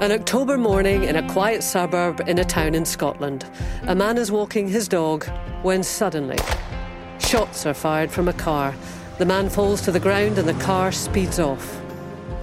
An October morning in a quiet suburb in a town in Scotland. A man is walking his dog when suddenly shots are fired from a car. The man falls to the ground and the car speeds off.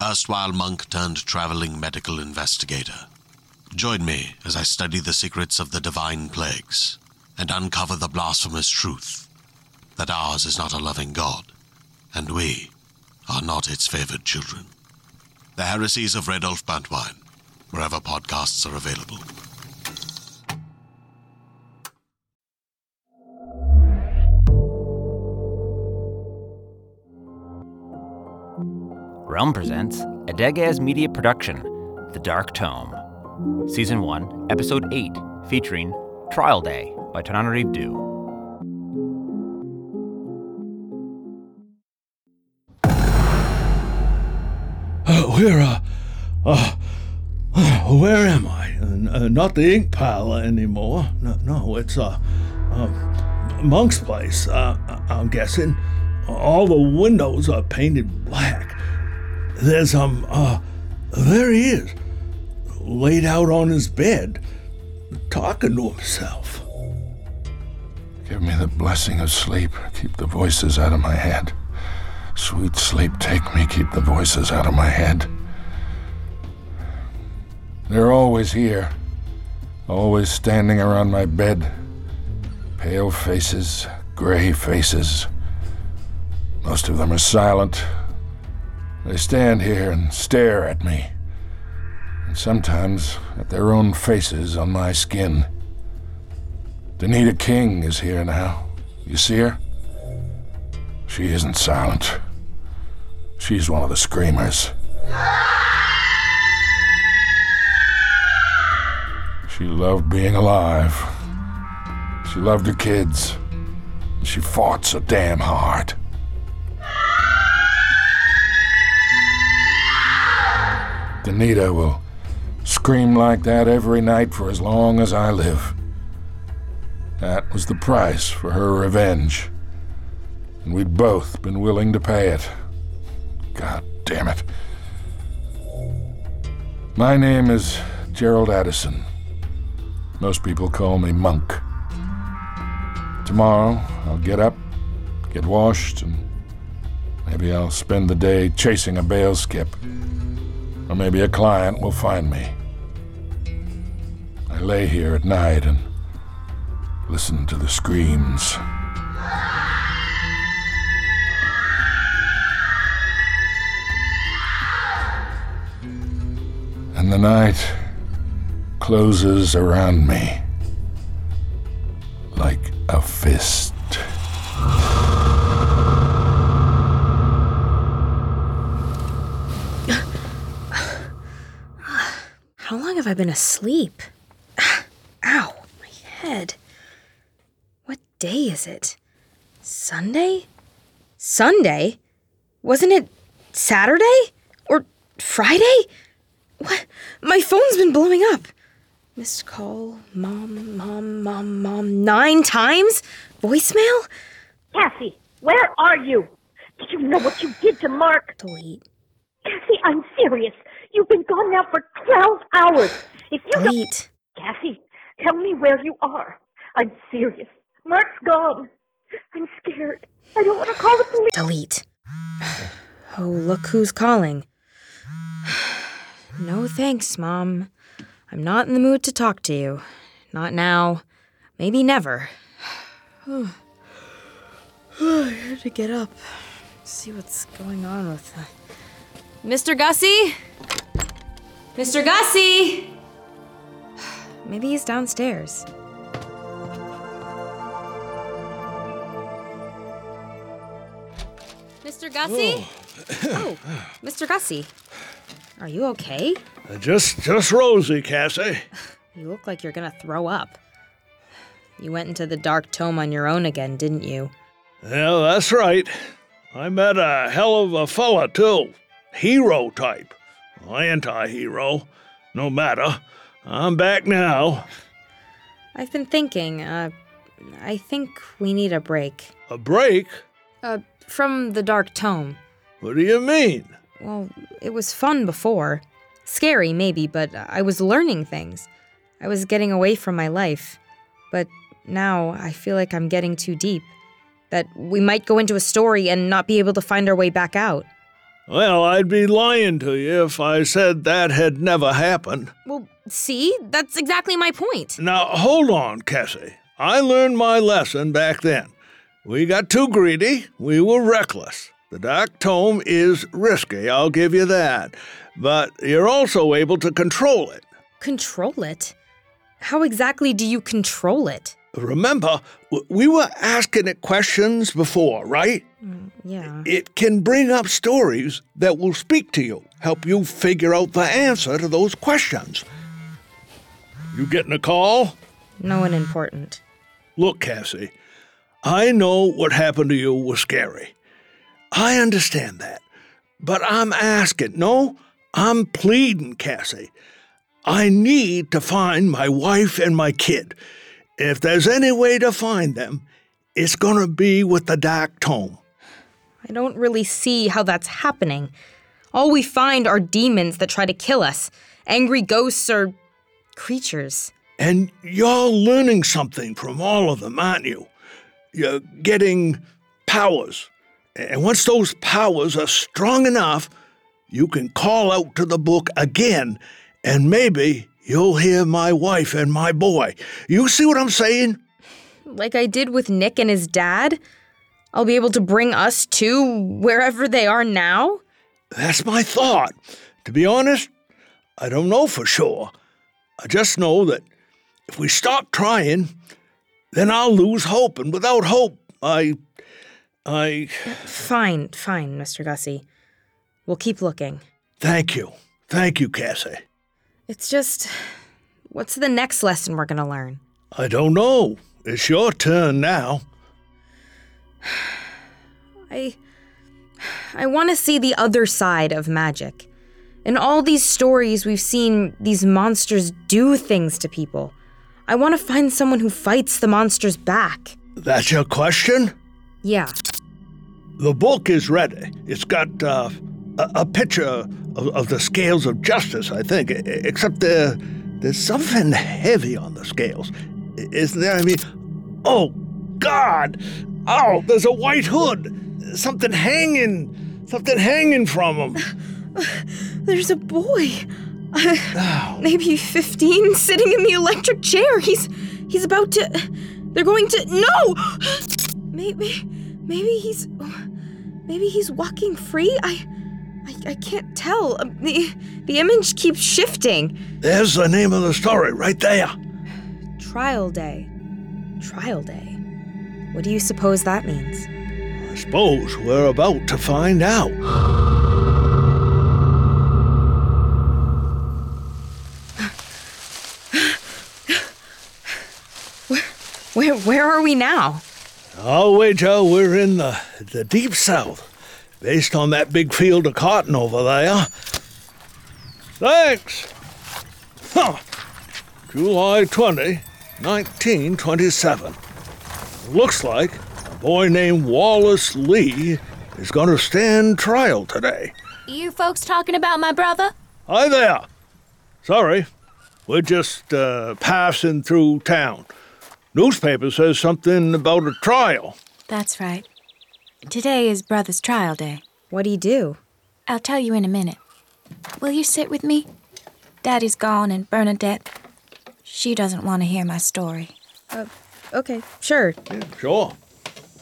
erstwhile monk turned traveling medical investigator. Join me as I study the secrets of the divine plagues and uncover the blasphemous truth that ours is not a loving God, and we are not its favored children. The heresies of Redolf Buntwine, wherever podcasts are available. Realm presents a Media production, The Dark Tome. Season 1, Episode 8, featuring Trial Day by Tananarive Due. Uh, where, uh, uh, uh, where am I? Uh, uh, not the ink pal anymore. No, no it's, uh, uh, Monk's place, uh, I'm guessing. All the windows are painted black. There's, um, uh, there he is, laid out on his bed, talking to himself. Give me the blessing of sleep. Keep the voices out of my head. Sweet sleep, take me. Keep the voices out of my head. They're always here, always standing around my bed. Pale faces, gray faces. Most of them are silent. They stand here and stare at me, and sometimes at their own faces on my skin. Danita King is here now. You see her? She isn't silent. She's one of the screamers. She loved being alive. She loved her kids. She fought so damn hard. Danita will scream like that every night for as long as I live. That was the price for her revenge. And we'd both been willing to pay it. God damn it. My name is Gerald Addison. Most people call me Monk. Tomorrow, I'll get up, get washed, and maybe I'll spend the day chasing a bail skip. Or maybe a client will find me. I lay here at night and listen to the screams. And the night closes around me like a fist. How long have I been asleep? Ow, my head. What day is it? Sunday? Sunday? Wasn't it Saturday? Or Friday? What? My phone's been blowing up. Missed call, mom, mom, mom, mom, nine times? Voicemail? Cassie, where are you? Did you know what you did to Mark? Delete. Cassie, I'm serious. You've been gone now for 12 hours. If you don't- Delete. Cassie, tell me where you are. I'm serious. Mark's gone. I'm scared. I don't want to call the police. Delete. Oh, look who's calling. No thanks, Mom. I'm not in the mood to talk to you. Not now. Maybe never. I had to get up. See what's going on with the... Mr. Gussie? Mr. Gussie! Maybe he's downstairs. Mr. Gussie? Oh, Mr. Gussie. Are you okay? Uh, Just, just Rosie, Cassie. You look like you're gonna throw up. You went into the dark tome on your own again, didn't you? Yeah, that's right. I met a hell of a fella, too. Hero type. Anti hero. No matter. I'm back now. I've been thinking, uh, I think we need a break. A break? Uh, from the dark tome. What do you mean? Well, it was fun before. Scary, maybe, but I was learning things. I was getting away from my life. But now I feel like I'm getting too deep. That we might go into a story and not be able to find our way back out. Well, I'd be lying to you if I said that had never happened. Well, see? That's exactly my point. Now, hold on, Cassie. I learned my lesson back then. We got too greedy, we were reckless. The Dark Tome is risky, I'll give you that. But you're also able to control it. Control it? How exactly do you control it? Remember, we were asking it questions before, right? Mm, yeah. It can bring up stories that will speak to you, help you figure out the answer to those questions. You getting a call? No one important. Look, Cassie, I know what happened to you was scary. I understand that. But I'm asking, no, I'm pleading, Cassie. I need to find my wife and my kid. If there's any way to find them, it's gonna be with the Dark Tome. I don't really see how that's happening. All we find are demons that try to kill us, angry ghosts or creatures. And you're learning something from all of them, aren't you? You're getting powers. And once those powers are strong enough, you can call out to the book again, and maybe you'll hear my wife and my boy. You see what I'm saying? Like I did with Nick and his dad? I'll be able to bring us to wherever they are now? That's my thought. To be honest, I don't know for sure. I just know that if we stop trying, then I'll lose hope, and without hope, I. I. Fine, fine, Mr. Gussie. We'll keep looking. Thank you. Thank you, Cassie. It's just. What's the next lesson we're gonna learn? I don't know. It's your turn now. I. I want to see the other side of magic. In all these stories, we've seen these monsters do things to people. I want to find someone who fights the monsters back. That's your question? Yeah. The book is ready. It's got uh, a, a picture of, of the scales of justice, I think, except there, there's something heavy on the scales. Isn't there? I mean, oh, God! Oh, there's a white hood! Something hanging! Something hanging from him! There's a boy. Maybe 15 sitting in the electric chair. He's he's about to They're going to No. Maybe maybe he's maybe he's walking free. I I, I can't tell. Um, The the image keeps shifting. There's the name of the story right there. Trial day. Trial day. What do you suppose that means? I suppose we're about to find out. Where where where are we now? I'll wager we're in the, the deep south, based on that big field of cotton over there. Thanks. Huh. July 20, 1927. Looks like a boy named Wallace Lee is going to stand trial today. You folks talking about my brother? Hi there. Sorry, we're just uh, passing through town. Newspaper says something about a trial. That's right. Today is brother's trial day. What do you do? I'll tell you in a minute. Will you sit with me? Daddy's gone and Bernadette. She doesn't want to hear my story. Okay, sure. Sure.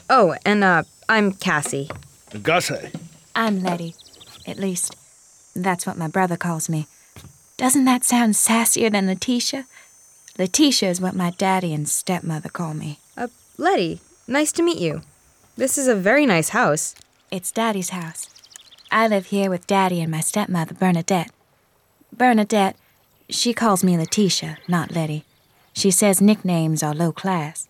Oh, and uh I'm Cassie. Gussie. I'm Letty. At least, that's what my brother calls me. Doesn't that sound sassier than Letitia? Letitia is what my daddy and stepmother call me. Uh Letty, nice to meet you. This is a very nice house. It's Daddy's house. I live here with Daddy and my stepmother, Bernadette. Bernadette, she calls me Letitia, not Letty. She says nicknames are low class.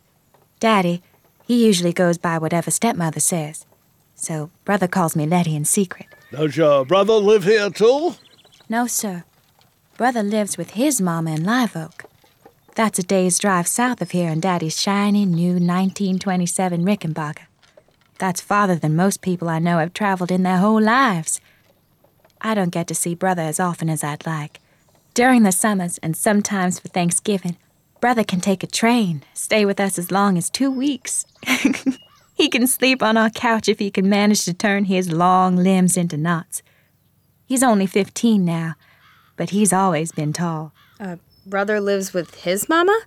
Daddy, he usually goes by whatever stepmother says. So brother calls me Letty in secret. Does your brother live here too? No, sir. Brother lives with his mama in Live Oak. That's a day's drive south of here in Daddy's shiny new 1927 Rickenbacker. That's farther than most people I know have traveled in their whole lives. I don't get to see Brother as often as I'd like. During the summers and sometimes for Thanksgiving, Brother can take a train, stay with us as long as two weeks. he can sleep on our couch if he can manage to turn his long limbs into knots. He's only 15 now, but he's always been tall. Uh, brother lives with his mama?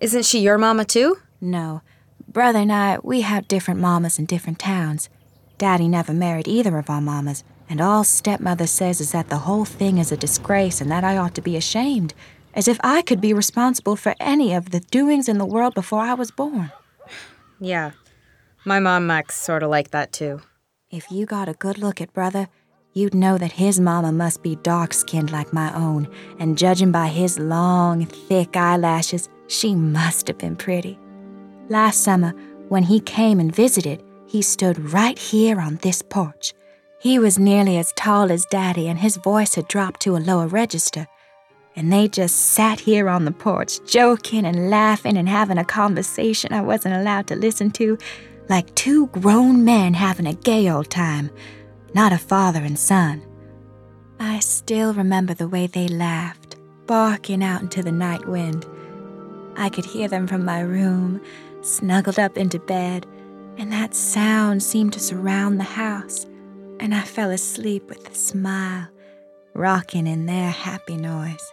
Isn't she your mama too? No. Brother and I, we have different mamas in different towns. Daddy never married either of our mamas, and all stepmother says is that the whole thing is a disgrace and that I ought to be ashamed, as if I could be responsible for any of the doings in the world before I was born. Yeah. My mom acts sort of like that too. If you got a good look at brother, you'd know that his mama must be dark skinned like my own, and judging by his long, thick eyelashes, she must have been pretty. Last summer, when he came and visited, he stood right here on this porch. He was nearly as tall as Daddy, and his voice had dropped to a lower register. And they just sat here on the porch, joking and laughing and having a conversation I wasn't allowed to listen to, like two grown men having a gay old time, not a father and son. I still remember the way they laughed, barking out into the night wind. I could hear them from my room, snuggled up into bed, and that sound seemed to surround the house, and I fell asleep with a smile, rocking in their happy noise.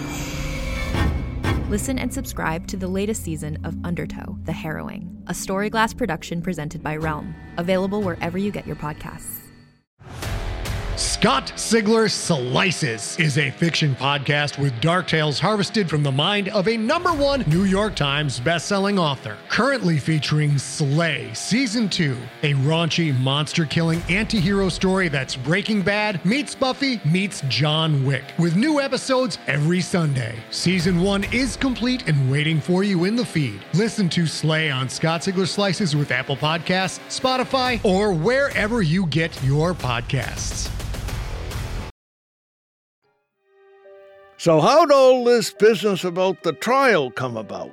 Listen and subscribe to the latest season of Undertow, The Harrowing, a Storyglass production presented by Realm, available wherever you get your podcasts. Scott Sigler Slices is a fiction podcast with dark tales harvested from the mind of a number one New York Times bestselling author. Currently featuring Slay Season 2, a raunchy monster killing anti hero story that's Breaking Bad meets Buffy meets John Wick, with new episodes every Sunday. Season 1 is complete and waiting for you in the feed. Listen to Slay on Scott Sigler Slices with Apple Podcasts, Spotify, or wherever you get your podcasts. So, how'd all this business about the trial come about?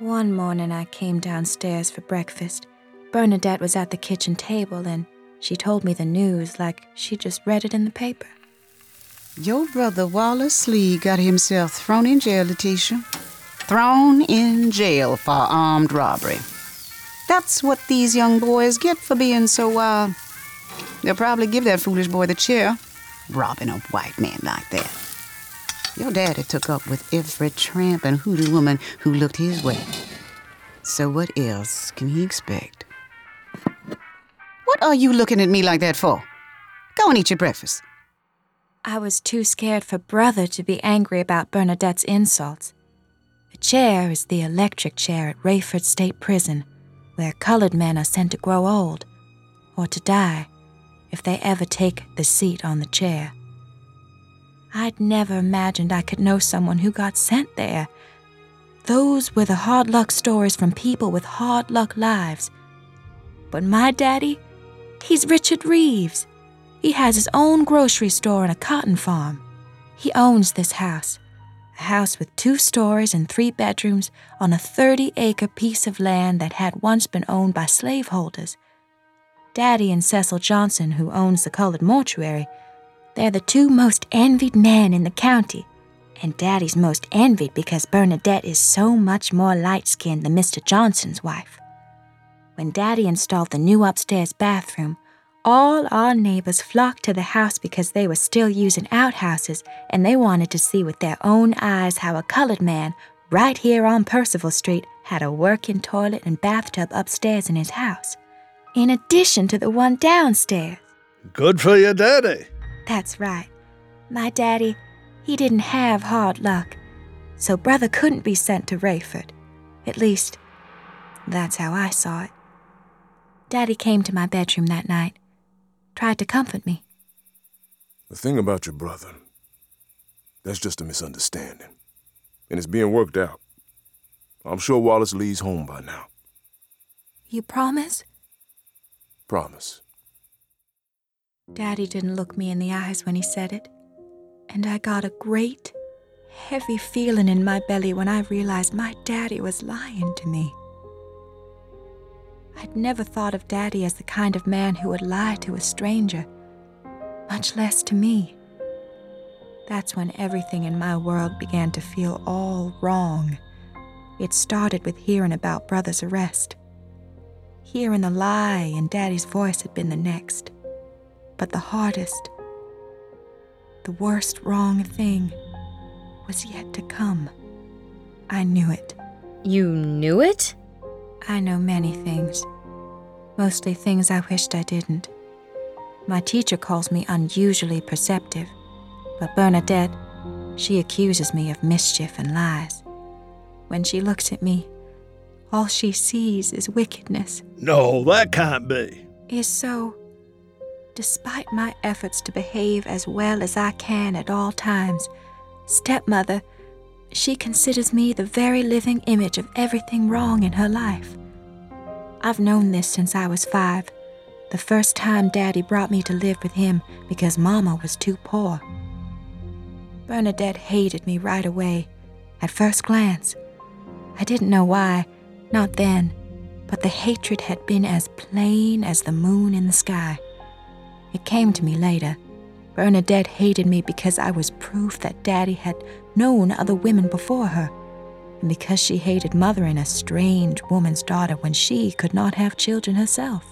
One morning I came downstairs for breakfast. Bernadette was at the kitchen table and she told me the news like she just read it in the paper. Your brother Wallace Lee got himself thrown in jail, Letitia. Thrown in jail for armed robbery. That's what these young boys get for being so, wild. They'll probably give that foolish boy the chair, robbing a white man like that. Your daddy took up with every tramp and hoodoo woman who looked his way. So what else can he expect? What are you looking at me like that for? Go and eat your breakfast. I was too scared for Brother to be angry about Bernadette's insults. The chair is the electric chair at Raiford State Prison, where colored men are sent to grow old or to die if they ever take the seat on the chair. I'd never imagined I could know someone who got sent there. Those were the hard luck stories from people with hard luck lives. But my daddy, he's Richard Reeves. He has his own grocery store and a cotton farm. He owns this house, a house with two stories and three bedrooms on a 30 acre piece of land that had once been owned by slaveholders. Daddy and Cecil Johnson, who owns the colored mortuary, they're the two most envied men in the county. And Daddy's most envied because Bernadette is so much more light skinned than Mr. Johnson's wife. When Daddy installed the new upstairs bathroom, all our neighbors flocked to the house because they were still using outhouses and they wanted to see with their own eyes how a colored man right here on Percival Street had a working toilet and bathtub upstairs in his house, in addition to the one downstairs. Good for your daddy. That's right. My daddy, he didn't have hard luck, so brother couldn't be sent to Raiford. At least, that's how I saw it. Daddy came to my bedroom that night, tried to comfort me. The thing about your brother, that's just a misunderstanding. And it's being worked out. I'm sure Wallace Lee's home by now. You promise? Promise. Daddy didn't look me in the eyes when he said it, and I got a great, heavy feeling in my belly when I realized my daddy was lying to me. I'd never thought of Daddy as the kind of man who would lie to a stranger, much less to me. That's when everything in my world began to feel all wrong. It started with hearing about Brother's arrest. Hearing the lie in Daddy's voice had been the next. But the hardest, the worst wrong thing was yet to come. I knew it. You knew it? I know many things, mostly things I wished I didn't. My teacher calls me unusually perceptive, but Bernadette, she accuses me of mischief and lies. When she looks at me, all she sees is wickedness. No, that can't be. Is so. Despite my efforts to behave as well as I can at all times, stepmother, she considers me the very living image of everything wrong in her life. I've known this since I was five, the first time Daddy brought me to live with him because Mama was too poor. Bernadette hated me right away, at first glance. I didn't know why, not then, but the hatred had been as plain as the moon in the sky. It came to me later. Bernadette hated me because I was proof that Daddy had known other women before her, and because she hated mothering a strange woman's daughter when she could not have children herself.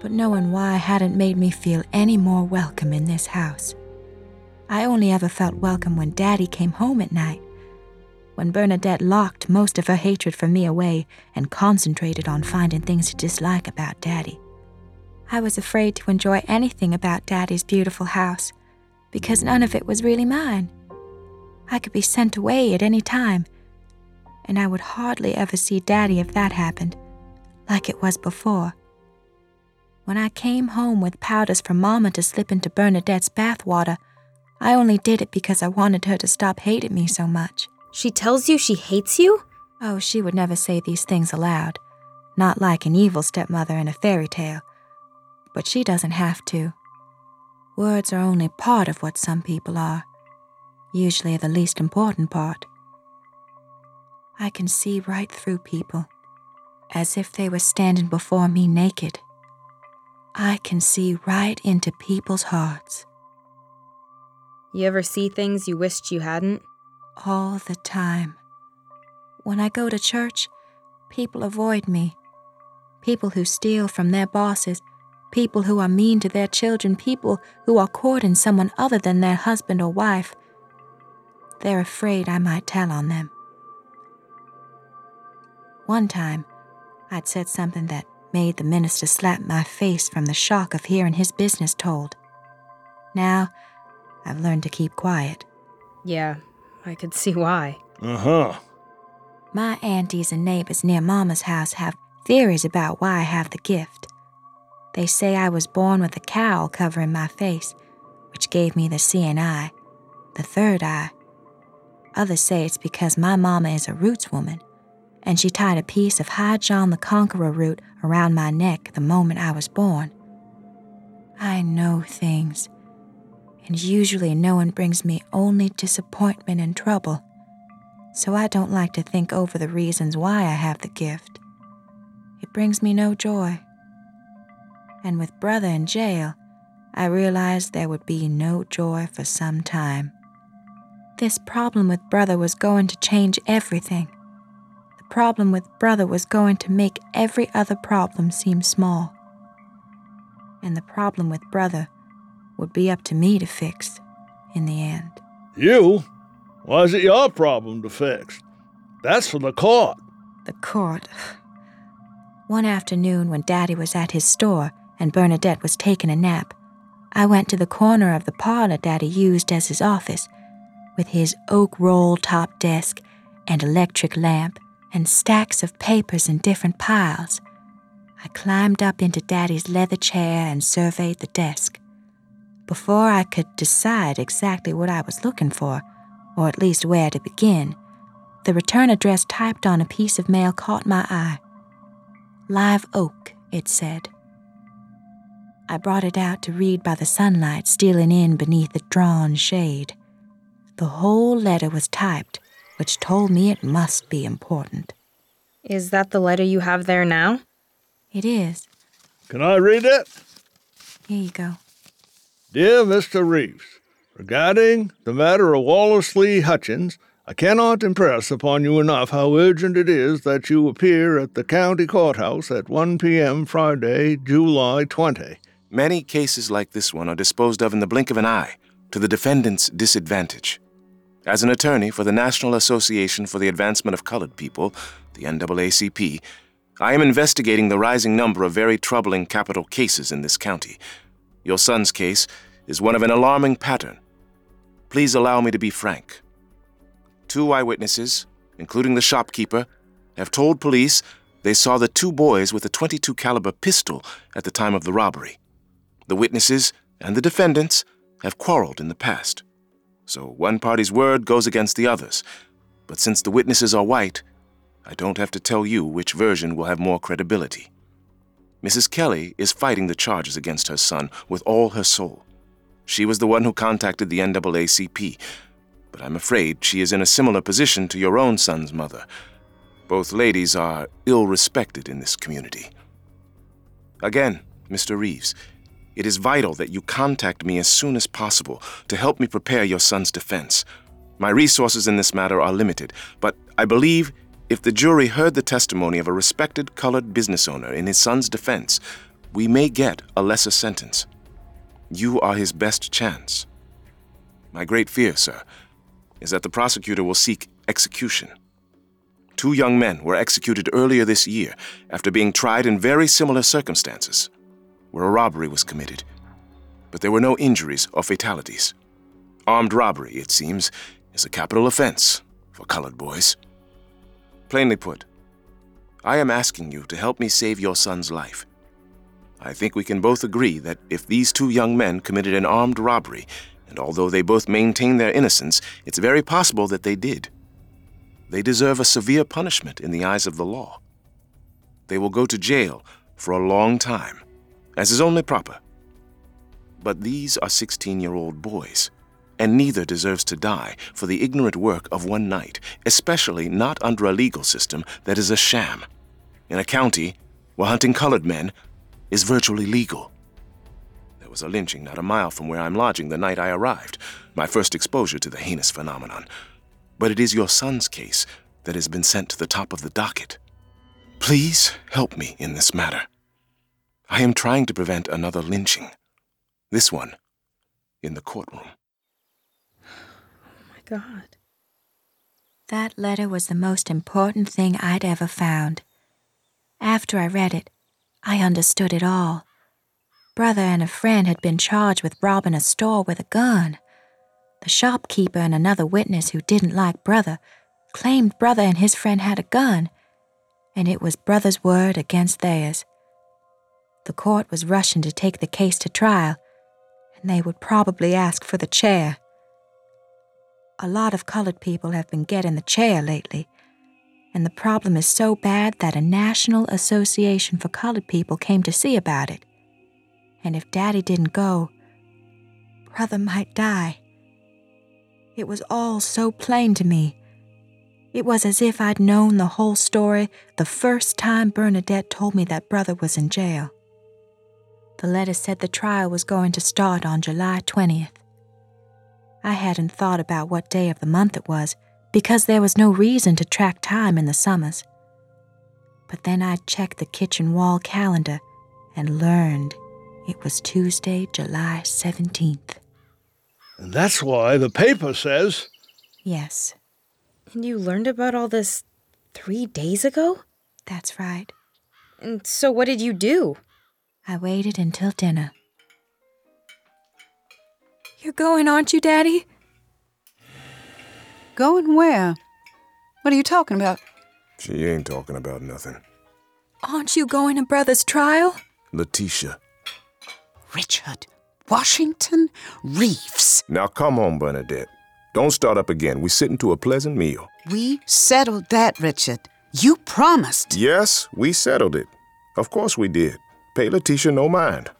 But knowing why hadn't made me feel any more welcome in this house. I only ever felt welcome when Daddy came home at night, when Bernadette locked most of her hatred for me away and concentrated on finding things to dislike about Daddy. I was afraid to enjoy anything about Daddy's beautiful house because none of it was really mine. I could be sent away at any time, and I would hardly ever see Daddy if that happened, like it was before. When I came home with powders for Mama to slip into Bernadette's bathwater, I only did it because I wanted her to stop hating me so much. She tells you she hates you? Oh, she would never say these things aloud, not like an evil stepmother in a fairy tale. But she doesn't have to. Words are only part of what some people are, usually the least important part. I can see right through people, as if they were standing before me naked. I can see right into people's hearts. You ever see things you wished you hadn't? All the time. When I go to church, people avoid me. People who steal from their bosses, people who are mean to their children, people who are courting someone other than their husband or wife. They're afraid I might tell on them. One time, I'd said something that made the minister slap my face from the shock of hearing his business told. Now, I've learned to keep quiet. Yeah, I could see why. Uh huh. My aunties and neighbors near Mama's house have theories about why I have the gift. They say I was born with a cowl covering my face, which gave me the seeing eye, the third eye. Others say it's because my mama is a roots woman, and she tied a piece of High John the Conqueror root around my neck the moment I was born. I know things, and usually knowing brings me only disappointment and trouble, so I don't like to think over the reasons why I have the gift. It brings me no joy. And with brother in jail, I realized there would be no joy for some time. This problem with brother was going to change everything. The problem with brother was going to make every other problem seem small. And the problem with brother would be up to me to fix in the end. You? Why is it your problem to fix? That's for the court. The court. One afternoon, when Daddy was at his store and Bernadette was taking a nap, I went to the corner of the parlor Daddy used as his office, with his oak roll top desk and electric lamp and stacks of papers in different piles. I climbed up into Daddy's leather chair and surveyed the desk. Before I could decide exactly what I was looking for, or at least where to begin, the return address typed on a piece of mail caught my eye. Live Oak, it said. I brought it out to read by the sunlight stealing in beneath the drawn shade. The whole letter was typed, which told me it must be important. Is that the letter you have there now? It is. Can I read it? Here you go. Dear Mr. Reeves, regarding the matter of Wallace Lee Hutchins, I cannot impress upon you enough how urgent it is that you appear at the county courthouse at 1 p.m. Friday, July 20. Many cases like this one are disposed of in the blink of an eye, to the defendant's disadvantage. As an attorney for the National Association for the Advancement of Colored People, the NAACP, I am investigating the rising number of very troubling capital cases in this county. Your son's case is one of an alarming pattern. Please allow me to be frank. Two eyewitnesses, including the shopkeeper, have told police they saw the two boys with a 22 caliber pistol at the time of the robbery. The witnesses and the defendants have quarreled in the past. So one party's word goes against the other's. But since the witnesses are white, I don't have to tell you which version will have more credibility. Mrs. Kelly is fighting the charges against her son with all her soul. She was the one who contacted the NAACP, but I'm afraid she is in a similar position to your own son's mother. Both ladies are ill respected in this community. Again, Mr. Reeves, it is vital that you contact me as soon as possible to help me prepare your son's defense. My resources in this matter are limited, but I believe if the jury heard the testimony of a respected colored business owner in his son's defense, we may get a lesser sentence. You are his best chance. My great fear, sir, is that the prosecutor will seek execution. Two young men were executed earlier this year after being tried in very similar circumstances where a robbery was committed, but there were no injuries or fatalities. Armed robbery, it seems, is a capital offense for colored boys. Plainly put, I am asking you to help me save your son's life. I think we can both agree that if these two young men committed an armed robbery, and although they both maintain their innocence, it's very possible that they did. They deserve a severe punishment in the eyes of the law. They will go to jail for a long time as is only proper. But these are 16 year old boys, and neither deserves to die for the ignorant work of one night, especially not under a legal system that is a sham, in a county where hunting colored men is virtually legal. There was a lynching not a mile from where I'm lodging the night I arrived, my first exposure to the heinous phenomenon. But it is your son's case that has been sent to the top of the docket. Please help me in this matter. I am trying to prevent another lynching. This one in the courtroom. Oh my God. That letter was the most important thing I'd ever found. After I read it, I understood it all. Brother and a friend had been charged with robbing a store with a gun. The shopkeeper and another witness who didn't like Brother claimed Brother and his friend had a gun, and it was Brother's word against theirs. The court was rushing to take the case to trial, and they would probably ask for the chair. A lot of colored people have been getting the chair lately, and the problem is so bad that a National Association for Colored People came to see about it. And if Daddy didn't go, Brother might die. It was all so plain to me. It was as if I'd known the whole story the first time Bernadette told me that Brother was in jail. The letter said the trial was going to start on July 20th. I hadn't thought about what day of the month it was because there was no reason to track time in the summers. But then I checked the kitchen wall calendar and learned It was Tuesday, July 17th. And that's why the paper says. Yes, And you learned about all this three days ago? that's right. And so what did you do? I waited until dinner. You're going, aren't you, Daddy? Going where? What are you talking about? She ain't talking about nothing. Aren't you going to Brother's trial? Letitia. Richard. Washington Reeves. Now come on, Bernadette. Don't start up again. We're sitting to a pleasant meal. We settled that, Richard. You promised. Yes, we settled it. Of course we did. Pay Letitia no mind.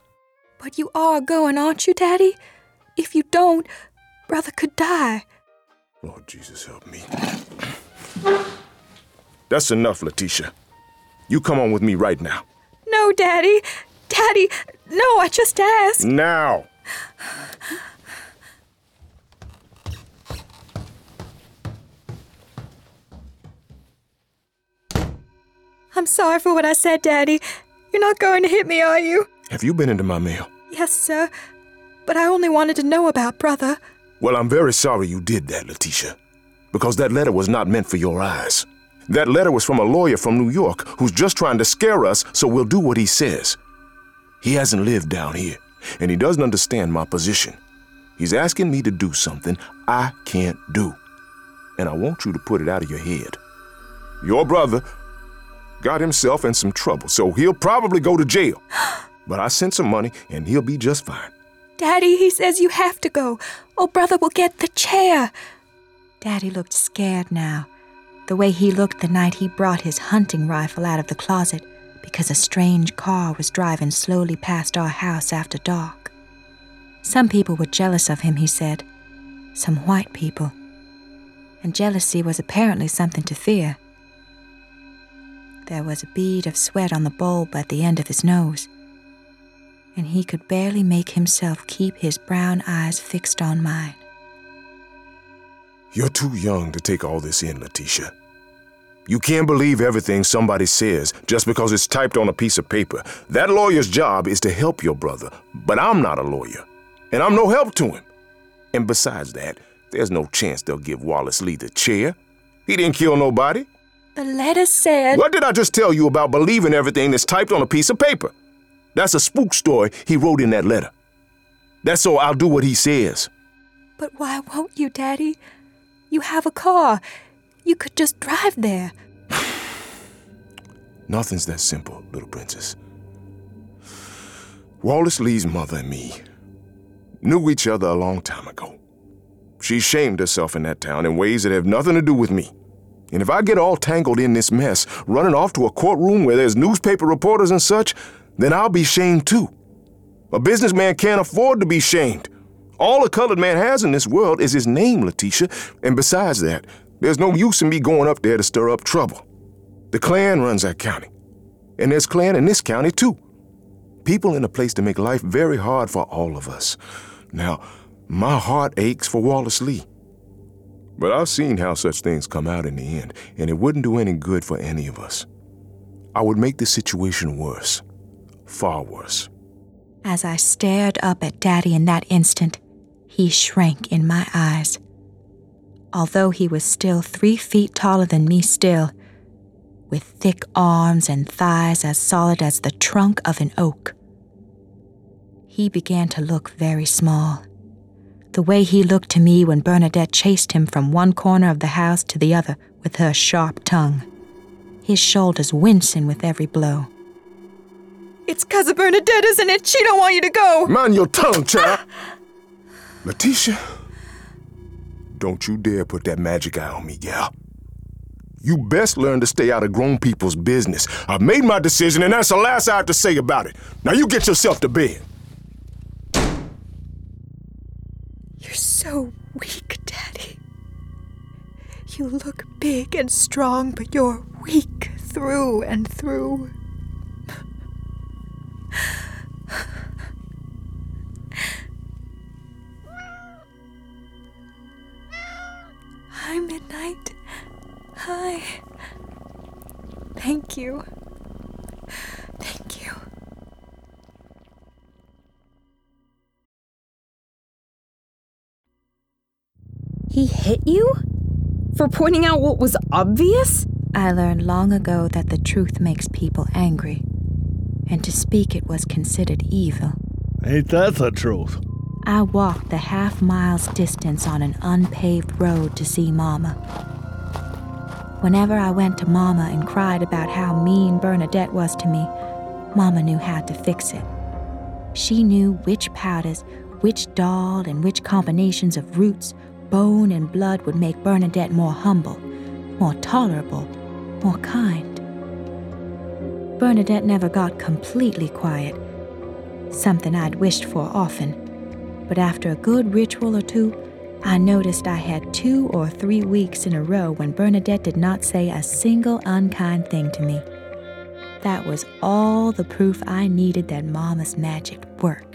But you are going, aren't you, Daddy? If you don't, Brother could die. Lord Jesus, help me. That's enough, Letitia. You come on with me right now. No, Daddy. Daddy, no, I just asked. Now! I'm sorry for what I said, Daddy. You're not going to hit me, are you? Have you been into my mail? Yes, sir. But I only wanted to know about Brother. Well, I'm very sorry you did that, Letitia. Because that letter was not meant for your eyes. That letter was from a lawyer from New York who's just trying to scare us so we'll do what he says. He hasn't lived down here, and he doesn't understand my position. He's asking me to do something I can't do. And I want you to put it out of your head. Your brother got himself in some trouble, so he'll probably go to jail. But I sent some money, and he'll be just fine. Daddy, he says you have to go, or Brother will get the chair. Daddy looked scared now, the way he looked the night he brought his hunting rifle out of the closet because a strange car was driving slowly past our house after dark. Some people were jealous of him, he said. Some white people. And jealousy was apparently something to fear. There was a bead of sweat on the bulb at the end of his nose, and he could barely make himself keep his brown eyes fixed on mine. You're too young to take all this in, Letitia. You can't believe everything somebody says just because it's typed on a piece of paper. That lawyer's job is to help your brother, but I'm not a lawyer, and I'm no help to him. And besides that, there's no chance they'll give Wallace Lee the chair. He didn't kill nobody. The letter said. What did I just tell you about believing everything that's typed on a piece of paper? That's a spook story he wrote in that letter. That's so I'll do what he says. But why won't you, Daddy? You have a car. You could just drive there. Nothing's that simple, little princess. Wallace Lee's mother and me knew each other a long time ago. She shamed herself in that town in ways that have nothing to do with me. And if I get all tangled in this mess, running off to a courtroom where there's newspaper reporters and such, then I'll be shamed too. A businessman can't afford to be shamed. All a colored man has in this world is his name, Letitia, and besides that, there's no use in me going up there to stir up trouble. The Klan runs that county, and there's Klan in this county too. People in a place to make life very hard for all of us. Now, my heart aches for Wallace Lee. But I've seen how such things come out in the end, and it wouldn't do any good for any of us. I would make the situation worse. Far worse. As I stared up at Daddy in that instant, he shrank in my eyes. Although he was still three feet taller than me, still, with thick arms and thighs as solid as the trunk of an oak. He began to look very small. The way he looked to me when Bernadette chased him from one corner of the house to the other with her sharp tongue, his shoulders wincing with every blow. It's cause of Bernadette, isn't it? She don't want you to go. Mind your tongue, child. Letitia, don't you dare put that magic eye on me, gal. You best learn to stay out of grown people's business. I've made my decision, and that's the last I have to say about it. Now you get yourself to bed. You're so weak, Daddy. You look big and strong, but you're weak through and through. Hit you? For pointing out what was obvious? I learned long ago that the truth makes people angry, and to speak it was considered evil. Ain't that the truth? I walked the half mile's distance on an unpaved road to see Mama. Whenever I went to Mama and cried about how mean Bernadette was to me, Mama knew how to fix it. She knew which powders, which doll, and which combinations of roots, bone, and blood would make Bernadette more humble, more tolerable, more kind. Bernadette never got completely quiet, something I'd wished for often. But after a good ritual or two, I noticed I had two or three weeks in a row when Bernadette did not say a single unkind thing to me. That was all the proof I needed that Mama's magic worked.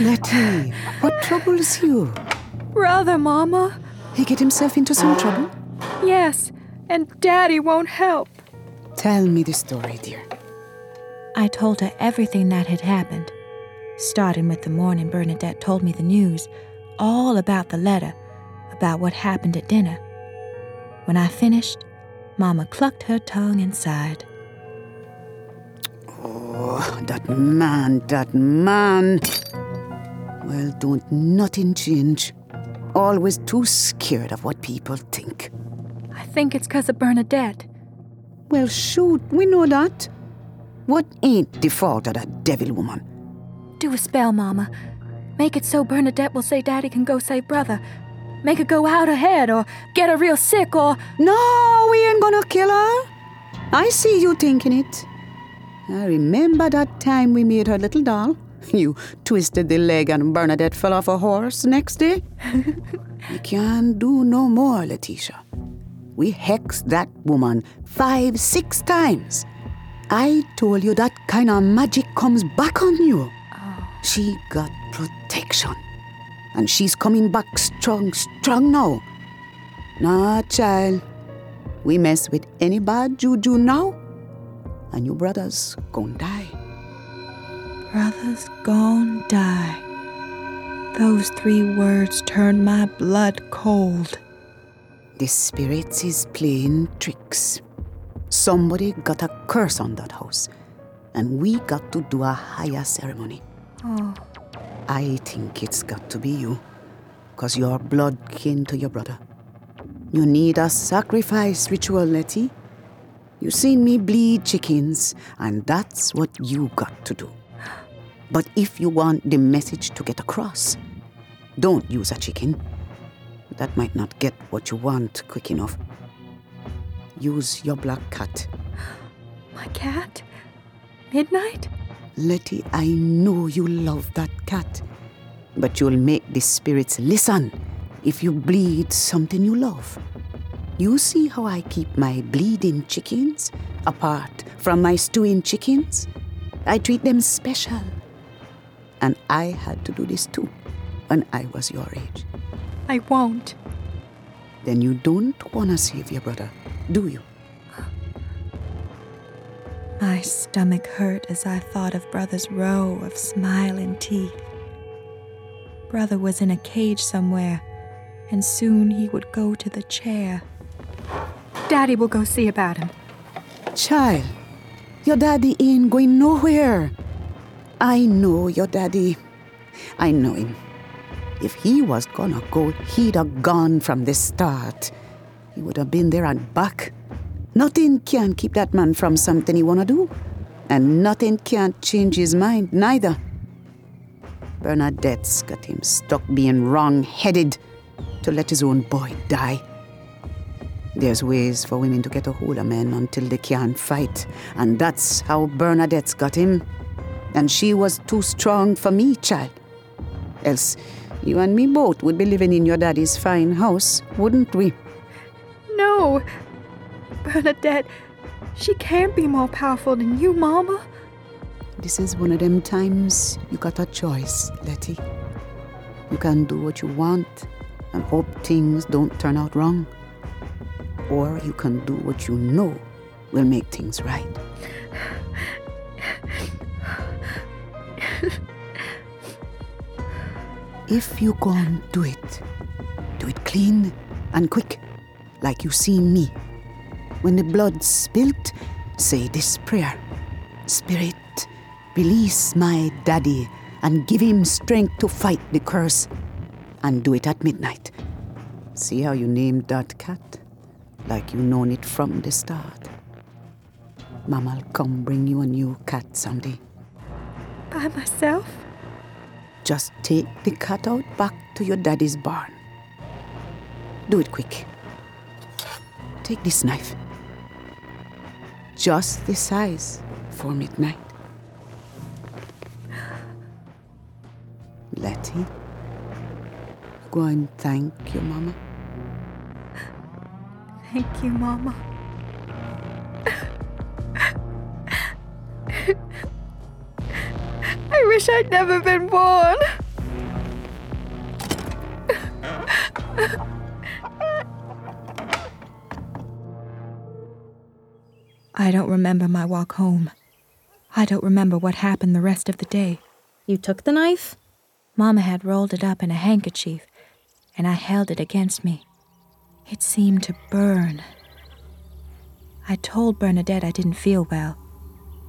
Letty, what troubles you? Brother, Mama. He get himself into some trouble? Yes, and Daddy won't help. Tell me the story, dear. I told her everything that had happened, starting with the morning Bernadette told me the news, all about the letter, about what happened at dinner. When I finished, Mama clucked her tongue and sighed. Oh, that man, that man. Well, don't nothing change. Always too scared of what people think. I think it's because of Bernadette. Well, shoot, we know that. What ain't the fault of that devil woman? Do a spell, Mama. Make it so Bernadette will say Daddy can go save brother. Make her go out ahead or get her real sick or. No, we ain't gonna kill her. I see you thinking it. I remember that time we made her little doll. You twisted the leg and Bernadette fell off a horse next day. we can't do no more, Letitia. We hexed that woman five, six times. I told you that kind of magic comes back on you. Oh. She got protection. And she's coming back strong, strong now. Nah, child. We mess with any bad juju now, and your brother's gonna die. Brothers gone die. Those three words turned my blood cold. The spirits is playing tricks. Somebody got a curse on that house, and we got to do a higher ceremony. Oh. I think it's got to be you, because your blood kin to your brother. You need a sacrifice ritual, Letty. You seen me bleed chickens, and that's what you got to do. But if you want the message to get across, don't use a chicken. That might not get what you want quick enough. Use your black cat. My cat? Midnight? Letty, I know you love that cat. But you'll make the spirits listen if you bleed something you love. You see how I keep my bleeding chickens apart from my stewing chickens? I treat them special. And I had to do this too when I was your age. I won't. Then you don't want to save your brother, do you? My stomach hurt as I thought of Brother's row of smiling teeth. Brother was in a cage somewhere, and soon he would go to the chair. Daddy will go see about him. Child, your daddy ain't going nowhere. I know your daddy. I know him. If he was gonna go, he'd have gone from the start. He would have been there and back. Nothing can keep that man from something he wanna do. And nothing can change his mind, neither. Bernadette's got him stuck being wrong headed to let his own boy die. There's ways for women to get a hold of men until they can't fight, and that's how Bernadette's got him. And she was too strong for me, child. Else, you and me both would be living in your daddy's fine house, wouldn't we? No. Bernadette, she can't be more powerful than you, Mama. This is one of them times you got a choice, Letty. You can do what you want and hope things don't turn out wrong. Or you can do what you know will make things right. If you gon' do it, do it clean and quick, like you see me. When the blood's spilt, say this prayer. Spirit, release my daddy and give him strength to fight the curse. And do it at midnight. See how you named that cat? Like you known it from the start. Mama'll come bring you a new cat someday. By myself? Just take the cat out back to your daddy's barn. Do it quick. Take this knife. Just the size for midnight. Letty, go and thank your mama. Thank you, Mama. I wish I'd never been born. I don't remember my walk home. I don't remember what happened the rest of the day. You took the knife? Mama had rolled it up in a handkerchief, and I held it against me. It seemed to burn. I told Bernadette I didn't feel well.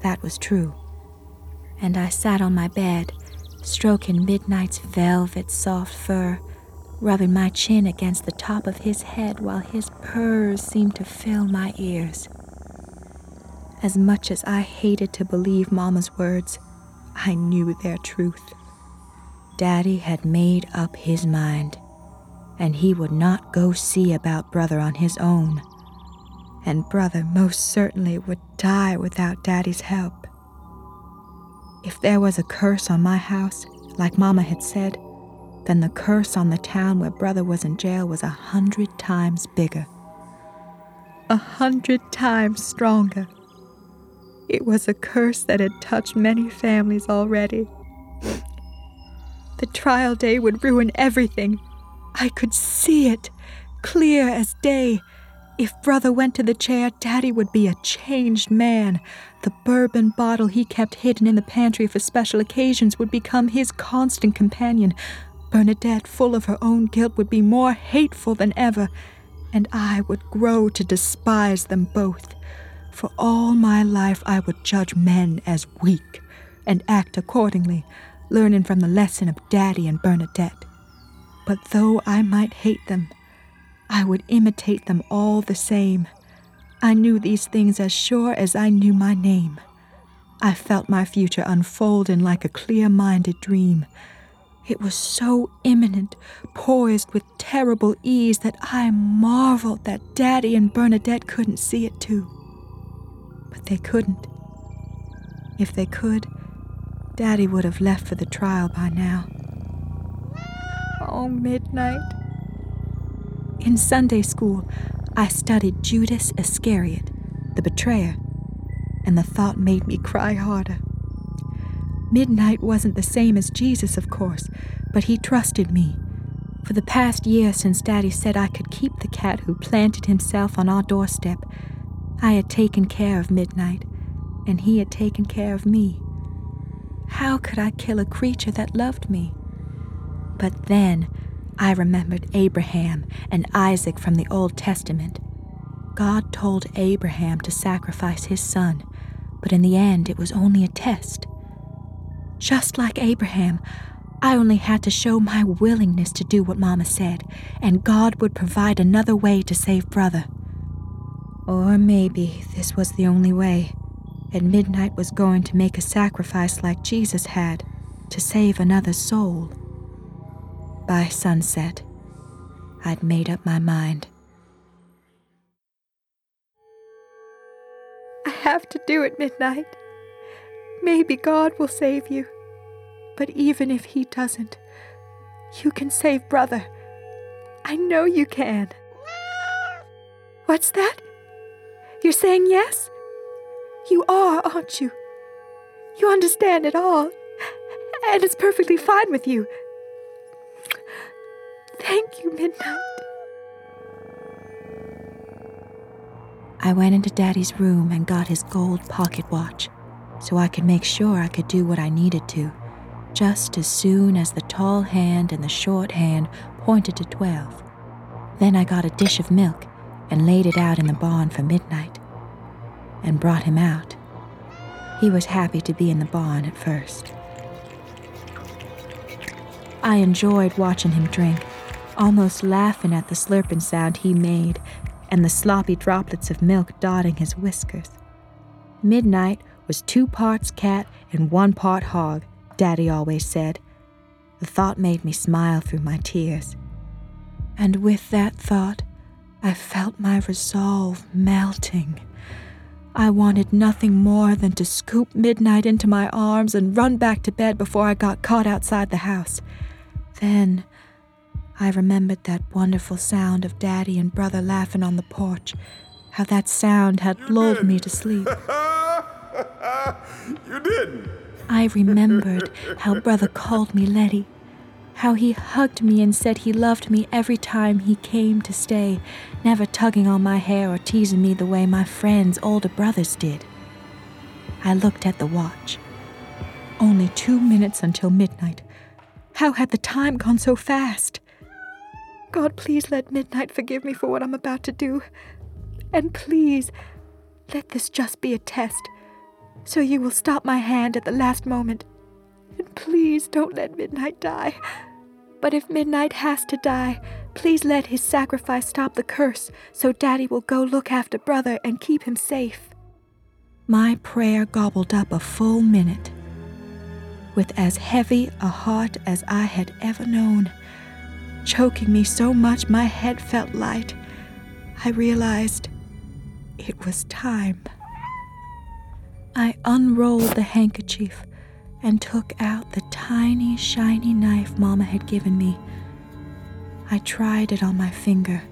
That was true. And I sat on my bed, stroking Midnight's velvet soft fur, rubbing my chin against the top of his head while his purrs seemed to fill my ears. As much as I hated to believe Mama's words, I knew their truth. Daddy had made up his mind, and he would not go see about Brother on his own. And Brother most certainly would die without Daddy's help. If there was a curse on my house, like Mama had said, then the curse on the town where Brother was in jail was a hundred times bigger. A hundred times stronger. It was a curse that had touched many families already. The trial day would ruin everything. I could see it, clear as day. If Brother went to the chair, Daddy would be a changed man. The bourbon bottle he kept hidden in the pantry for special occasions would become his constant companion. Bernadette, full of her own guilt, would be more hateful than ever, and I would grow to despise them both. For all my life, I would judge men as weak and act accordingly, learning from the lesson of Daddy and Bernadette. But though I might hate them, I would imitate them all the same. I knew these things as sure as I knew my name. I felt my future unfolding like a clear minded dream. It was so imminent, poised with terrible ease, that I marveled that Daddy and Bernadette couldn't see it too. But they couldn't. If they could, Daddy would have left for the trial by now. Oh, midnight. In Sunday school, I studied Judas Iscariot, the betrayer, and the thought made me cry harder. Midnight wasn't the same as Jesus, of course, but he trusted me. For the past year since Daddy said I could keep the cat who planted himself on our doorstep, I had taken care of Midnight, and he had taken care of me. How could I kill a creature that loved me? But then I remembered Abraham and Isaac from the Old Testament. God told Abraham to sacrifice his son, but in the end it was only a test. Just like Abraham, I only had to show my willingness to do what Mama said, and God would provide another way to save Brother. Or maybe this was the only way, and Midnight was going to make a sacrifice like Jesus had to save another soul. By sunset, I'd made up my mind. I have to do it, Midnight. Maybe God will save you. But even if He doesn't, you can save Brother. I know you can. What's that? You're saying yes? You are, aren't you? You understand it all. And it's perfectly fine with you. Thank you, Midnight. I went into Daddy's room and got his gold pocket watch so I could make sure I could do what I needed to, just as soon as the tall hand and the short hand pointed to 12. Then I got a dish of milk and laid it out in the barn for midnight and brought him out. He was happy to be in the barn at first. I enjoyed watching him drink, almost laughing at the slurping sound he made and the sloppy droplets of milk dotting his whiskers. Midnight was two parts cat and one part hog, Daddy always said. The thought made me smile through my tears. And with that thought, I felt my resolve melting. I wanted nothing more than to scoop Midnight into my arms and run back to bed before I got caught outside the house. Then I remembered that wonderful sound of Daddy and Brother laughing on the porch, how that sound had lulled me to sleep. you didn't. I remembered how Brother called me Letty, how he hugged me and said he loved me every time he came to stay, never tugging on my hair or teasing me the way my friends' older brothers did. I looked at the watch. Only two minutes until midnight. How had the time gone so fast? God, please let midnight forgive me for what I'm about to do. And please, let this just be a test, so you will stop my hand at the last moment. And please don't let midnight die. But if midnight has to die, please let his sacrifice stop the curse, so Daddy will go look after brother and keep him safe. My prayer gobbled up a full minute. With as heavy a heart as I had ever known, choking me so much my head felt light, I realized it was time. I unrolled the handkerchief and took out the tiny, shiny knife Mama had given me. I tried it on my finger.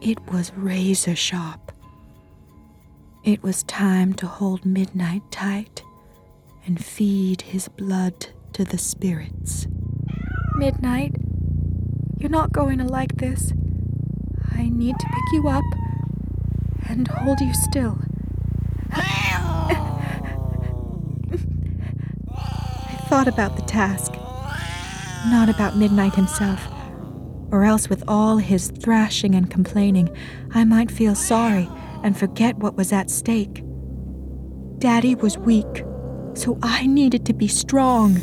It was razor sharp. It was time to hold Midnight tight and feed his blood to the spirits. Midnight, you're not going to like this. I need to pick you up and hold you still. I thought about the task, not about Midnight himself, or else with all his thrashing and complaining, I might feel sorry and forget what was at stake. Daddy was weak, so I needed to be strong,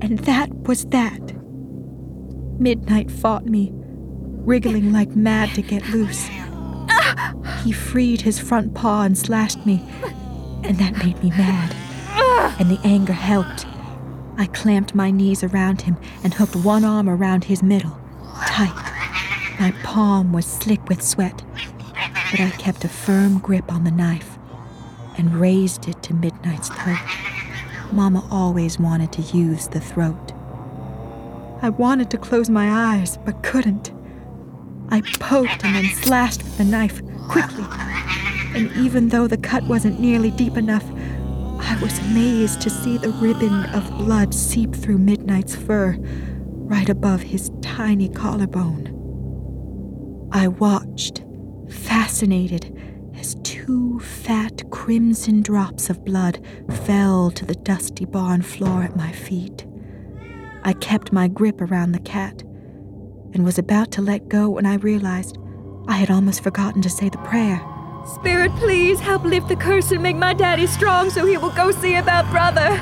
and that was that. Midnight fought me, wriggling like mad to get loose. He freed his front paw and slashed me, and that made me mad. And the anger helped. I clamped my knees around him and hooked one arm around his middle, tight. My palm was slick with sweat, but I kept a firm grip on the knife and raised it to Midnight's throat. Mama always wanted to use the throat. I wanted to close my eyes, but couldn't. I poked and then slashed with the knife, quickly. And even though the cut wasn't nearly deep enough, I was amazed to see the ribbon of blood seep through Midnight's fur, right above his tiny collarbone. I watched, fascinated, as two fat crimson drops of blood fell to the dusty barn floor at my feet. I kept my grip around the cat and was about to let go when I realized I had almost forgotten to say the prayer. Spirit, please help lift the curse and make my daddy strong so he will go see about brother.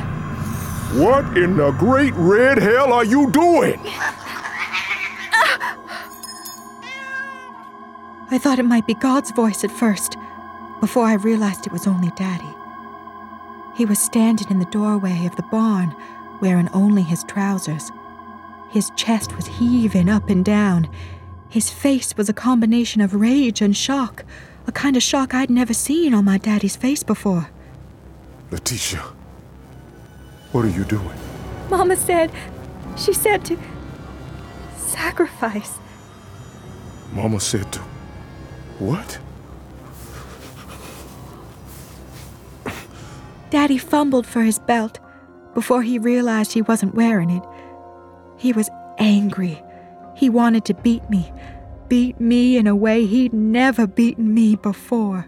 What in the great red hell are you doing? I thought it might be God's voice at first, before I realized it was only Daddy. He was standing in the doorway of the barn, wearing only his trousers. His chest was heaving up and down. His face was a combination of rage and shock, a kind of shock I'd never seen on my daddy's face before. Letitia, what are you doing? Mama said, she said to sacrifice. Mama said to. What? Daddy fumbled for his belt before he realized he wasn't wearing it. He was angry. He wanted to beat me, beat me in a way he'd never beaten me before.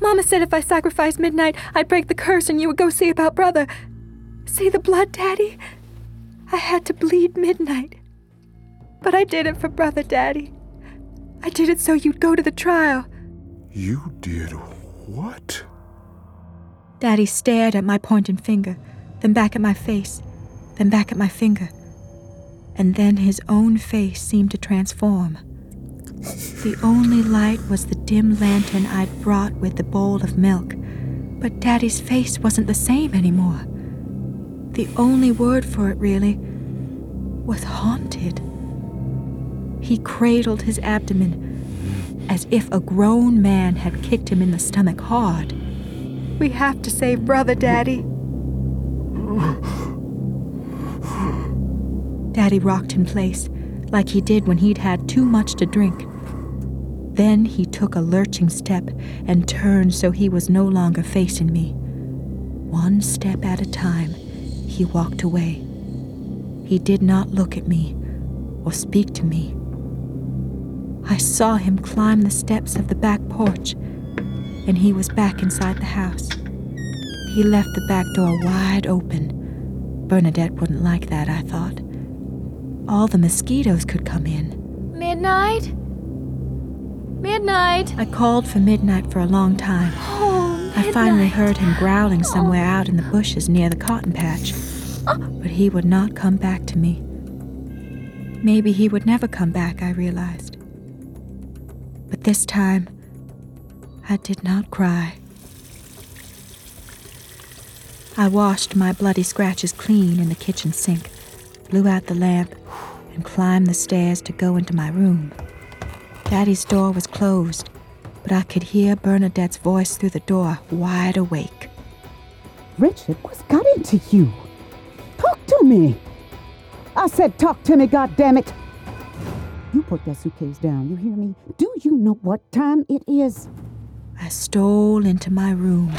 Mama said if I sacrificed midnight, I'd break the curse and you would go see about brother. See the blood, Daddy? I had to bleed midnight. But I did it for brother, Daddy. I did it so you'd go to the trial. You did what? Daddy stared at my pointing finger, then back at my face, then back at my finger. And then his own face seemed to transform. The only light was the dim lantern I'd brought with the bowl of milk, but Daddy's face wasn't the same anymore. The only word for it, really, was haunted. He cradled his abdomen as if a grown man had kicked him in the stomach hard. We have to save Brother, Daddy. Daddy rocked in place, like he did when he'd had too much to drink. Then he took a lurching step and turned so he was no longer facing me. One step at a time, he walked away. He did not look at me or speak to me. I saw him climb the steps of the back porch, and he was back inside the house. He left the back door wide open. Bernadette wouldn't like that, I thought. All the mosquitoes could come in. Midnight? Midnight! I called for midnight for a long time. Oh, I finally heard him growling somewhere oh. out in the bushes near the cotton patch. Uh. But he would not come back to me. Maybe he would never come back, I realized. But this time, I did not cry. I washed my bloody scratches clean in the kitchen sink, blew out the lamp, and climbed the stairs to go into my room. Daddy's door was closed, but I could hear Bernadette's voice through the door, wide awake. Richard, what's got into you? Talk to me. I said, talk to me, goddammit. You put that suitcase down, you hear me? Do you know what time it is? I stole into my room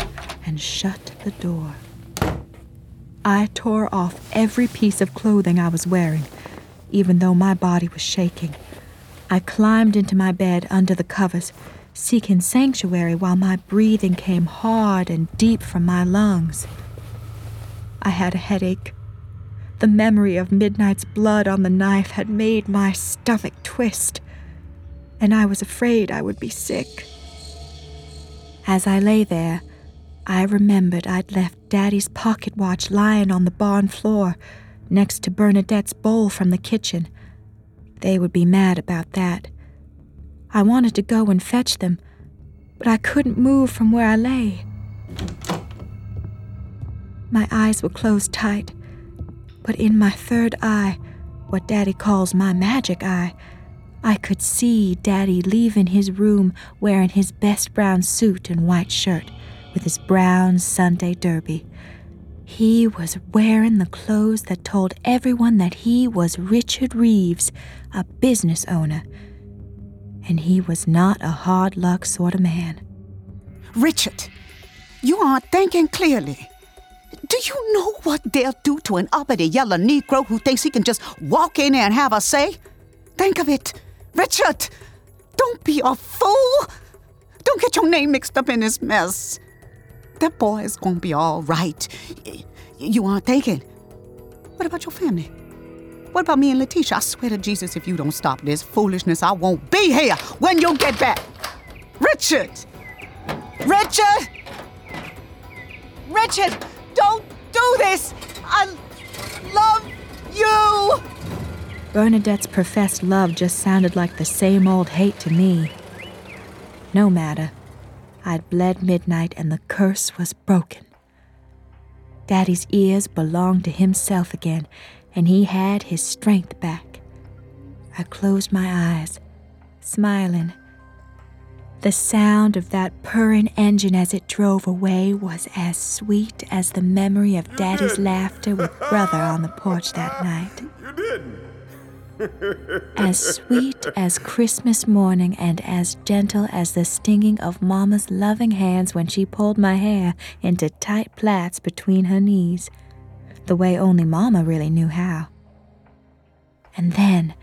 and shut the door. I tore off every piece of clothing I was wearing, even though my body was shaking. I climbed into my bed under the covers, seeking sanctuary while my breathing came hard and deep from my lungs. I had a headache. The memory of Midnight's blood on the knife had made my stomach twist, and I was afraid I would be sick. As I lay there, I remembered I'd left Daddy's pocket watch lying on the barn floor next to Bernadette's bowl from the kitchen. They would be mad about that. I wanted to go and fetch them, but I couldn't move from where I lay. My eyes were closed tight, but in my third eye, what Daddy calls my magic eye, I could see Daddy leaving his room wearing his best brown suit and white shirt with his brown Sunday derby. He was wearing the clothes that told everyone that he was Richard Reeves, a business owner. And he was not a hard luck sort of man. Richard, you aren't thinking clearly. Do you know what they'll do to an uppity yellow Negro who thinks he can just walk in and have a say? Think of it. Richard, don't be a fool. Don't get your name mixed up in this mess. That boy is gonna be all right. You aren't thinking. What about your family? What about me and Letitia? I swear to Jesus, if you don't stop this foolishness, I won't be here when you get back. Richard! Richard! Richard, don't do this! I love you! Bernadette's professed love just sounded like the same old hate to me. No matter. I'd bled midnight and the curse was broken. Daddy's ears belonged to himself again, and he had his strength back. I closed my eyes, smiling. The sound of that purring engine as it drove away was as sweet as the memory of Daddy's laughter with Brother on the porch that night. You didn't. As sweet as Christmas morning and as gentle as the stinging of Mama's loving hands when she pulled my hair into tight plaits between her knees, the way only Mama really knew how. And then,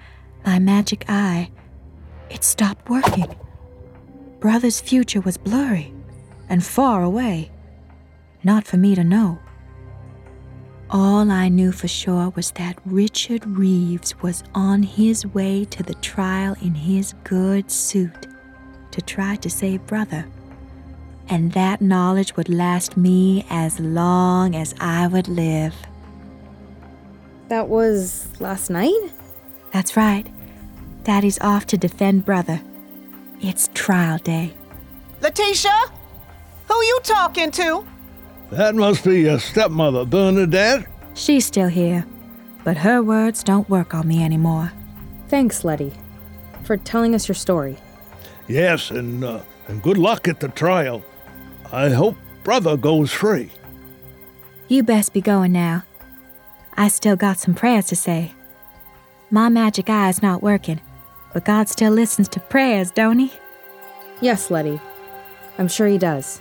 my magic eye, it stopped working. Brother's future was blurry. and far away. Not for me to know. All I knew for sure was that Richard Reeves was on his way to the trial in his good suit to try to save brother. And that knowledge would last me as long as I would live. That was last night? That's right. Daddy's off to defend brother. It's trial day. Letitia? Who you talking to? That must be your stepmother, Bernadette. She's still here, but her words don't work on me anymore. Thanks, Letty, for telling us your story. Yes, and, uh, and good luck at the trial. I hope brother goes free. You best be going now. I still got some prayers to say. My magic eye is not working, but God still listens to prayers, don't he? Yes, Letty. I'm sure he does.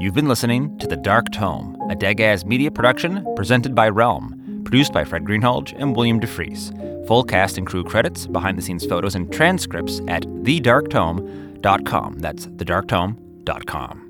You've been listening to The Dark Tome, a Dagaz media production presented by Realm, produced by Fred Greenhalgh and William DeFries. Full cast and crew credits, behind the scenes photos, and transcripts at thedarktome.com. That's thedarktome.com.